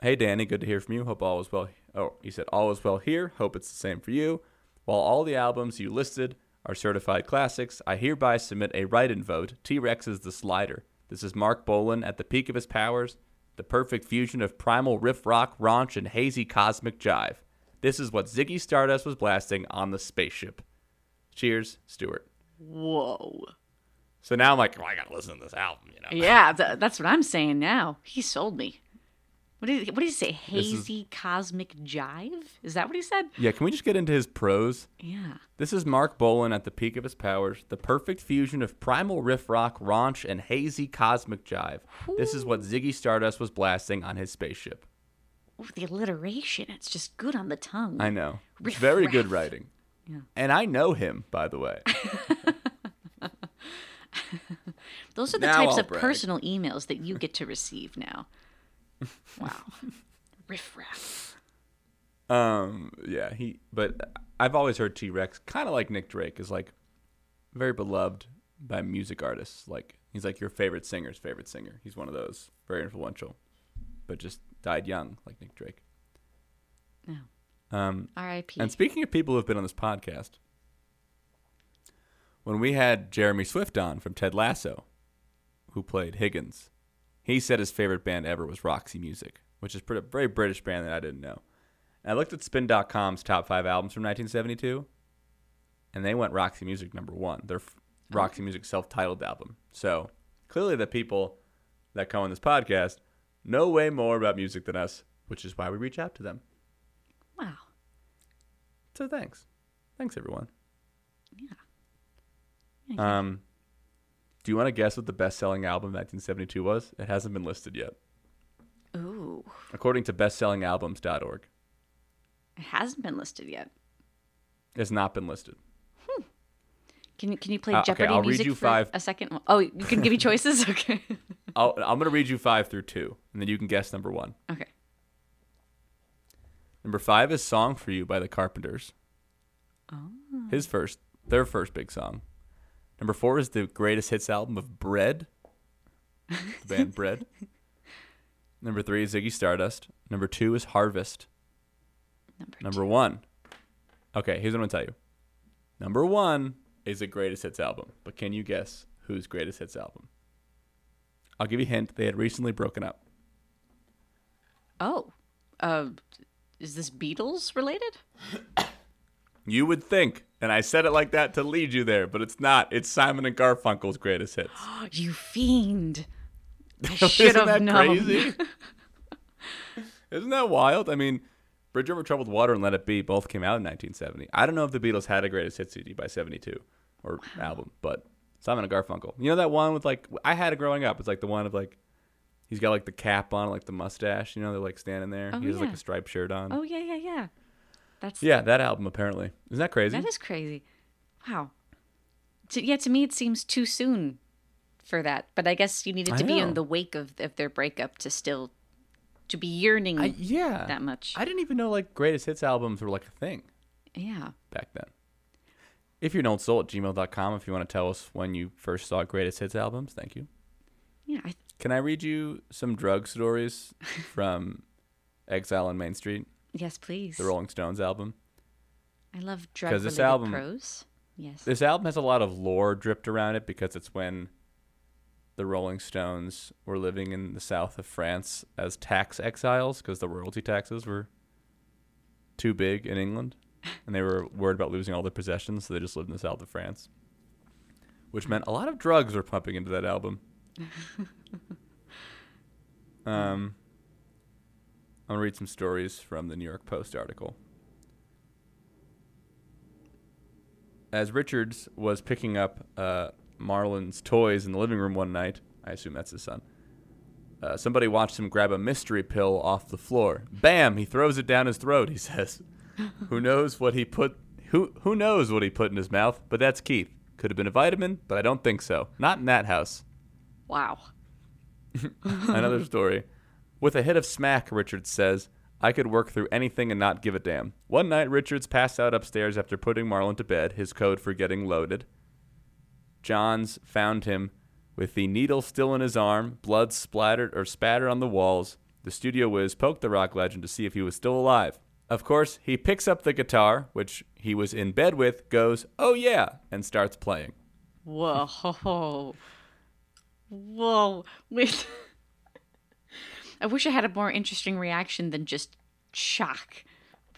Hey Danny, good to hear from you. Hope all is well. Oh, he said all is well here. Hope it's the same for you. While all the albums you listed are certified classics, I hereby submit a write-in vote. T Rex is the slider. This is Marc Bolan at the peak of his powers, the perfect fusion of primal riff rock, raunch, and hazy cosmic jive. This is what Ziggy Stardust was blasting on the spaceship. Cheers, Stuart. Whoa. So now I'm like, well, I gotta listen to this album, you know. Yeah, th- that's what I'm saying now. He sold me. What did he, what did he say? is- Hazy cosmic jive? Is that what he said? Yeah, can we just get into his prose? Yeah. This is Marc Bolan at the peak of his powers, the perfect fusion of primal riff rock, raunch, and hazy cosmic jive. This is what Ziggy Stardust was blasting on his spaceship. Ooh, the alliteration. It's just good on the tongue. I know. Riff very good writing. Yeah. And I know him, by the way. Those are the Now types I'll of brag. personal emails that you get to receive now. Wow. Riff raff. Um, yeah, he. But I've always heard T Rex, kind of like Nick Drake, is like very beloved by music artists. Like he's like your favorite singer's favorite singer. He's one of those, very influential, but just died young, like Nick Drake. No. Um, R.I.P. and speaking of people who have been on this podcast, when we had Jeremy Swift on from Ted Lasso, who played Higgins, he said his favorite band ever was Roxy Music, which is a very British band that I didn't know. And I looked at Spin.com's top five albums from 1972, and they went Roxy Music number one. Their Roxy Music self-titled album. So clearly, the people that come on this podcast know way more about music than us, which is why we reach out to them. wow. So thanks, thanks everyone. Yeah. Um, do you want to guess what the best-selling album of 1972 was? It hasn't been listed yet, Ooh. according to bestsellingalbums.org. It hasn't been listed yet. It's not been listed. Can you can you play Uh, okay, Jeopardy I'll read music you for five. a second? Oh, you can give me choices. Okay. I'll, I'm going to read you five through two, and then you can guess number one. okay. Number five is "Song for You" by the Carpenters. Oh. His first, their first big song. Number four is the greatest hits album of Bread, the band Bread. Number three is Ziggy Stardust. Number two is Harvest. Number, Number one. Okay, here's what I'm gonna tell you. Number one is the greatest hits album, but can you guess whose greatest hits album? I'll give you a hint. They had recently broken up. Oh. Uh, is this Beatles related? You would think, and I said it like that to lead you there, but it's not. It's Simon and Garfunkel's greatest hits. you fiend. I should Isn't have that known. crazy? Isn't that wild? I mean, Bridge Over Troubled Water and Let It Be both came out in 1970. I don't know if the Beatles had a greatest hits CD by 72 or album, but Simon and Garfunkel. You know that one with like I had it growing up. It's like the one of like he's got like the cap on, like the mustache. You know, they're like standing there. Oh, he has like a striped shirt on. Oh yeah, yeah, yeah. That's Yeah, that album apparently. Isn't that crazy? That is crazy. Wow. To, yeah, to me it seems too soon for that. But I guess you needed to be in the wake of, of their breakup to still to be yearning I, yeah. that much. I didn't even know like greatest hits albums were like a thing. yeah. back then. If you're an old soul at gmail.com, if you want to tell us when you first saw greatest hits albums, thank you. Yeah. I, Can I read you some drug stories from Exile on Main Street, yes, please. the Rolling Stones album? I love drug 'Cause this related album- prose. Yes. This album has a lot of lore dripped around it because it's when the Rolling Stones were living in the south of France as tax exiles because the royalty taxes were too big in England and they were worried about losing all their possessions, so they just lived in the south of France. Which meant a lot of drugs were pumping into that album. um, I'm gonna read some stories from the New York Post article. As Richards was picking up uh, Marlon's toys in the living room one night, I assume that's his son. Uh, somebody watched him grab a mystery pill off the floor. Bam! He throws it down his throat. He says, "Who knows what he put? Who who knows what he put in his mouth? But that's Keith. Could have been a vitamin, but I don't think so. Not in that house." wow. Another story. With a hit of smack, Richards says, I could work through anything and not give a damn. One night, Richards passed out upstairs after putting Marlon to bed, his code for getting loaded. Johns found him With the needle still in his arm, blood splattered or spattered on the walls, the studio whiz poked the rock legend to see if he was still alive. Of course, he picks up the guitar, which he was in bed with, goes, oh yeah, and starts playing. Whoa. Whoa. Wait. I wish I had a more interesting reaction than just shock.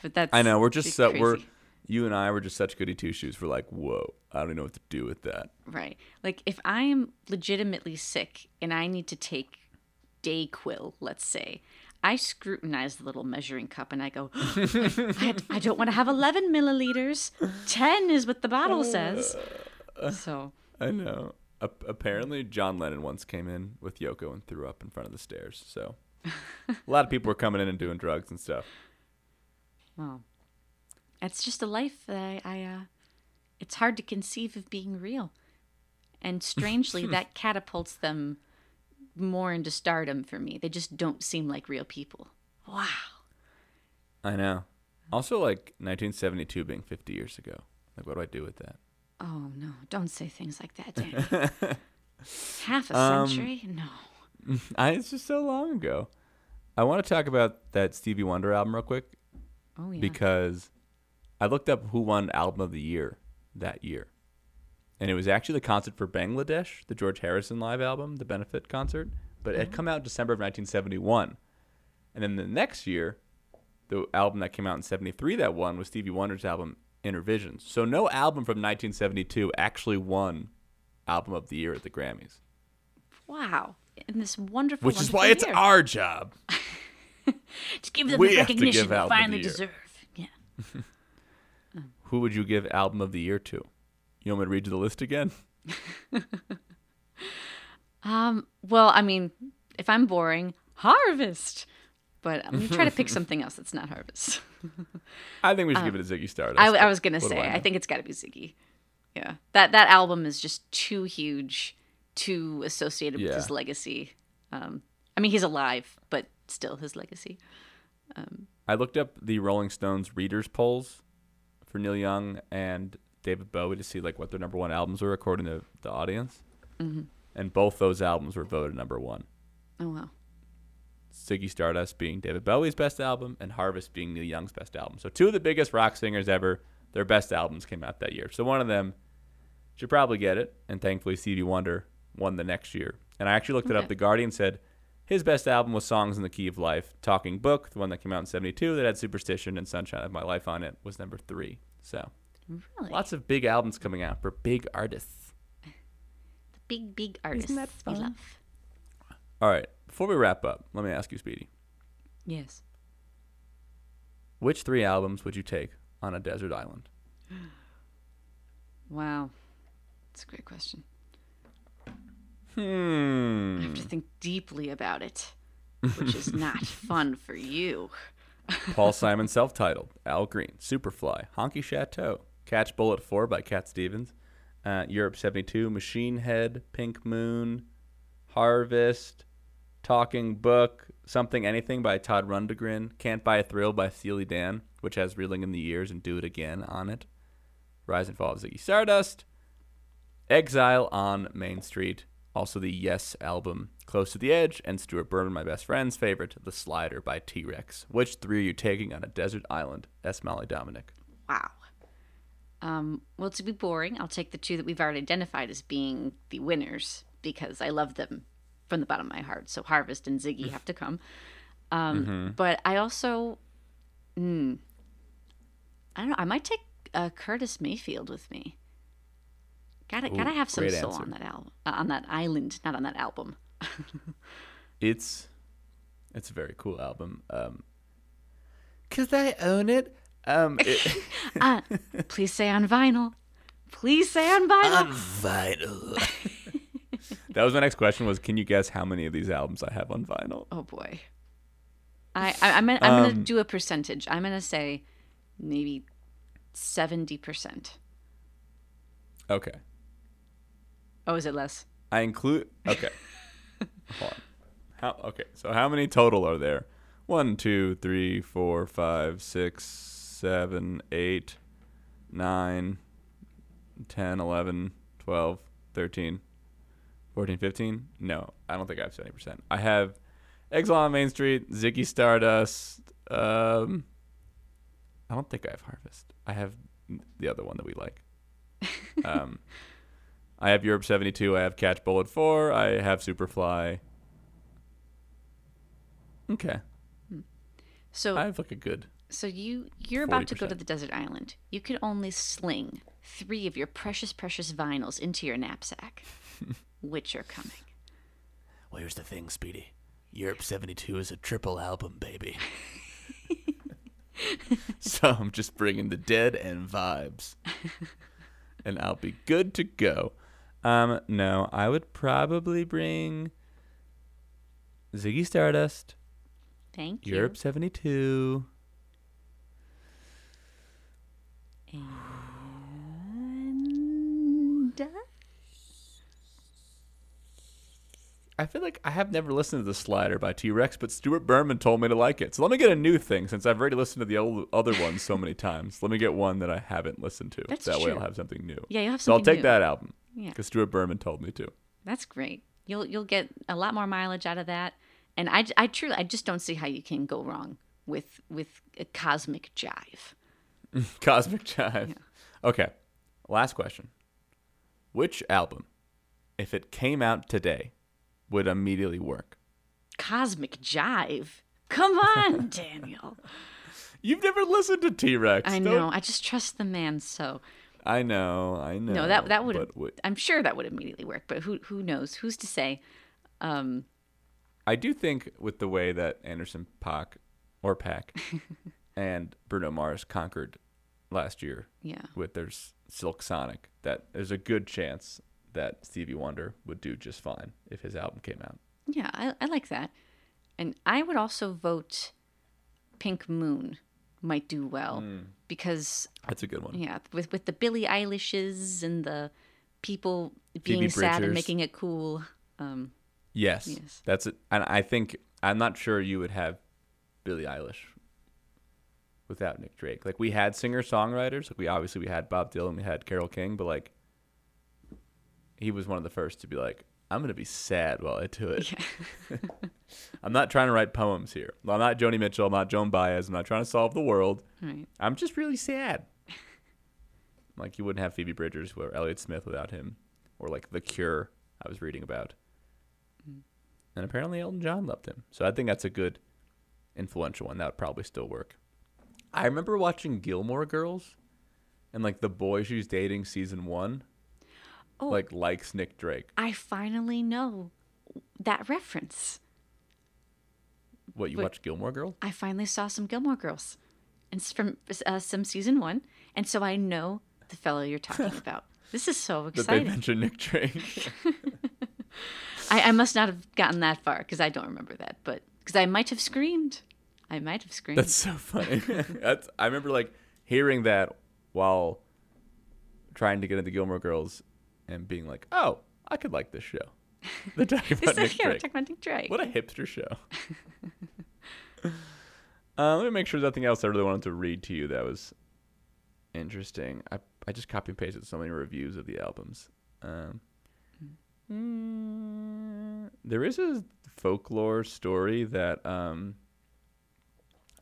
But that's I know, we're just, so, we're, you and I were just such goody two shoes. We're like, whoa, I don't even know what to do with that. Right. Like if I am legitimately sick and I need to take Dayquil, let's say, I scrutinize the little measuring cup and I go, I, I don't want to have 11 milliliters. 10 is what the bottle says. Uh, so, I know. A- apparently, John Lennon once came in with Yoko and threw up in front of the stairs. So, a lot of people were coming in and doing drugs and stuff. well, it's just a life that I, I uh, it's hard to conceive of being real. And strangely, that catapults them more into stardom for me. They just don't seem like real people. Wow. I know. Also, like 1972 being 50 years ago. Like, what do I do with that? Oh no, don't say things like that, Danny. Half a Um, century? No. I, it's just so long ago. I want to talk about that Stevie Wonder album real quick Oh yeah. because I looked up who won Album of the Year that year. And it was actually the concert for Bangladesh, the George Harrison live album, the benefit concert. But it had mm-hmm. come out in December of 1971. And then the next year, the album that came out in 73 that won was Stevie Wonder's album, Innervisions. So no album from 1972 actually won Album of the Year at the Grammys. wow. In this wonderful, Which is why it's our job. to give them we the recognition they finally deserve. Yeah. Who would you give Album of the Year to? You want me to read you the list again? Um. Well, I mean, if I'm boring, Harvest. But I'm gonna try to pick something else that's not Harvest. I think we should give it a Ziggy Stardust. I, I was gonna what say, I I, think it's got to be Ziggy. Yeah. That that album is just too huge, too associated with his legacy. Um. I mean, he's alive, but still his legacy. I looked up the Rolling Stones readers polls for Neil Young and David Bowie to see like what their number one albums were according to the audience, Mm-hmm. and both those albums were voted number one. Oh wow. Ziggy Stardust being David Bowie's best album, and Harvest being Neil Young's best album. So two of the biggest rock singers ever, their best albums came out that year. So one of them should probably get it, and thankfully Stevie Wonder won the next year. And I actually looked it up. The Guardian said his best album was Songs in the Key of Life. Talking Book, the one that came out in '72 that had Superstition and Sunshine of My Life on it, was number three. So Really? lots of big albums coming out for big artists. The big, big artists Isn't that we fun? love. All right, before we wrap up, let me ask you, Speedy, Yes. which three albums would you take on a desert island? Wow. That's a great question. Hmm. I have to think deeply about it, which is not fun for you. Paul Simon self-titled, Al Green, Superfly, Honky Chateau, Catch Bull at 4 by Cat Stevens, uh, Europe 72, Machine Head, Pink Moon, Harvest, Talking Book, Something Anything by Todd Rundgren, Can't Buy a Thrill by Steely Dan, which has Reeling in the Years and Do It Again on it, Rise and Fall of Ziggy Stardust, Exile on Main Street, also the Yes album, Close to the Edge, and Stuart Berman, my best friend's favorite, The Slider by T Rex. Which three are you taking on a desert island? S. Molly Dominic. Wow. Um, well, to be boring, I'll take the two that we've already identified as being the winners because I love them from the bottom of my heart. So Harvest and Ziggy have to come. Um, But I also, mm, I don't know. I might take uh, Curtis Mayfield with me. Gotta Ooh, gotta have some great soul answer. on that album, uh, on that island, not on that album. It's it's a very cool album. Um, cause I own it. Um, it, Uh, please say on vinyl. Please say on vinyl. On vinyl. that was my next question. Was can you guess how many of these albums I have on vinyl? Oh boy. I, I I'm gonna, I'm gonna Um, do a percentage. I'm gonna say maybe seventy percent. Okay, Oh, is it less? I include. Okay, hold on. How? Okay, so how many total are there? One, two, three, four, five, six, seven, eight, nine, ten, eleven, twelve, thirteen, 14, 15? No, I don't think I have 70%. I have Exile on Main Street, Ziggy Stardust. Um, I don't think I have Harvest. I have the other one that we like. um, I have Europe 72. I have Catch Bull at 4. I have Superfly. Okay. Hmm. So I have like a good. So you you're about to go to the desert island. You can only sling three of your precious, precious vinyls into your knapsack. Which are coming? Well, here's the thing, Speedy. Europe 72 is a triple album, baby. so I'm just bringing the dead and vibes. and I'll be good to go. Um, no, I would probably bring Ziggy Stardust, Thank you. Europe 72. And uh, I feel like I have never listened to The Slider by T Rex, but Stuart Berman told me to like it. So let me get a new thing since I've already listened to the old, other ones so many times. Let me get one that I haven't listened to. That's that way true. I'll have something new. yeah, you'll have So I'll take new. that album Yeah. because Stuart Berman told me to. That's great. You'll you'll get a lot more mileage out of that. And I, I truly I just don't see how you can go wrong with with a cosmic jive. Cosmic Jive. Okay. Last question. Which album, if it came out today, would immediately work? Cosmic jive. Come on, Daniel. You've never listened to T Rex. I know. I just trust the man so. I know. I know. No, that that would. but I'm sure that would immediately work, but who who knows? Who's to say? Um, I do think with the way that Anderson Paak or Pack and Bruno Mars conquered last year yeah. with their Silk Sonic, that there's a good chance that Stevie Wonder would do just fine if his album came out. Yeah, I, I like that. And I would also vote Pink Moon might do well Hmm. because That's a good one. yeah, with with the Billie Eilishes and the people being sad and making it cool. Um, Yes, Yes. that's it. And I think I'm not sure you would have Billie Eilish without Nick Drake. Like we had singer songwriters. Like we obviously we had Bob Dylan, we had Carole King, but like he was one of the first to be like, I'm gonna be sad while I do it. I'm not trying to write poems here. I'm not Joni Mitchell. I'm not Joan Baez. I'm not trying to solve the world. right. I'm just really sad. like you wouldn't have Phoebe Bridgers or Elliott Smith without him, or like The Cure. I was reading about, mm. and apparently Elton John loved him. So I think that's a good, influential one. That would probably still work. I remember watching Gilmore Girls, and like the boy she's dating, season one, Oh. like likes Nick Drake. I finally know that reference. What you Wait. watch Gilmore Girls? I finally saw some Gilmore Girls, and it's from uh, some season one, and so I know the fellow you're talking about. This is so exciting. That they mention Nick Drake. I, I must not have gotten that far because I don't remember that, but because I might have screamed. I might have screamed. That's so funny. That's I remember like hearing that while trying to get into Gilmore Girls and being like, "Oh, I could like this show." They're talking about Nick yeah, Drake. talking about Nick Drake. What a hipster show. uh, let me make sure there's nothing else I really wanted to read to you that was interesting. I I just copy and pasted so many reviews of the albums. Um, mm, there is a folklore story that um,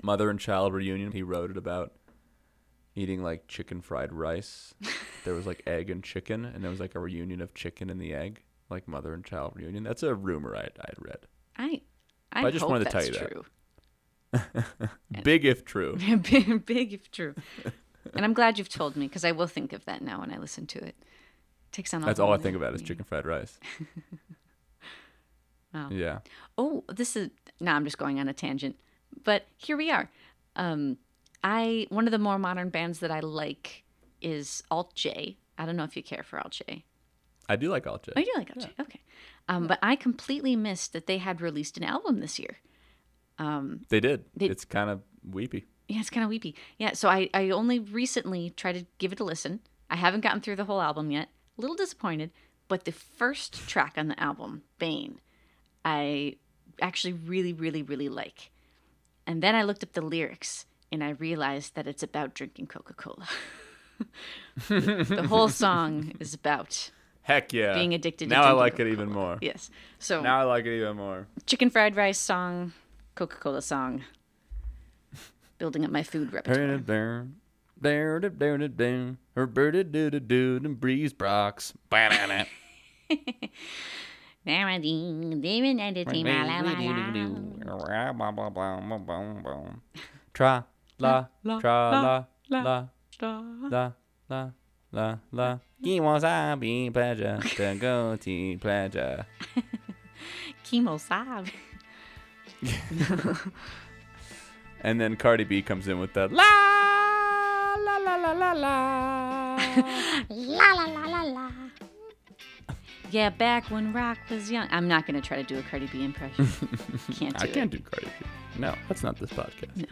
mother and child reunion. He wrote it about eating like chicken fried rice. there was like egg and chicken, and there was like a reunion of chicken and the egg, like mother and child reunion. That's a rumor I I had read. I I, I just wanted to tell you that. true. Big if true. Big, big if true. and I'm glad you've told me because I will think of that now when I listen to it. Takes on That's all I think about is chicken fried rice. Wow. Yeah. Oh, this is now I'm just going on a tangent, but here we are. Um, I one of the more modern bands that I like is Alt J. I don't know if you care for Alt J. I do like Alt J. Oh, do like Alt J? Okay. Um, but I completely missed that they had released an album this year. They did. They- it's kind of weepy. Yeah, it's kind of weepy. Yeah, so I, I only recently tried to give it a listen. I haven't gotten through the whole album yet. A little disappointed, but the first track on the album, Bane, I actually really, really, really like. And then I looked up the lyrics and I realized that it's about drinking Coca Cola. the whole song is about Heck yeah. Being addicted to Now I like it Coca-Cola. even more. Yes. So Now I like it even more. chicken fried rice song, Coca Cola song. Building up my food repertoire. Down, down, down, down, her birdie doo doo doo, and breeze brocks. Banana. Tra la tra la la la la la la. Kiwasabi pleasure to go to pleasure. Kimosabi. And then Cardi B comes in with the la la la la la la. La la la la la. Yeah, back when rock was young. I'm not gonna try to do a Cardi B impression. Can't do I it. can't do Cardi B. No, that's not this podcast. No.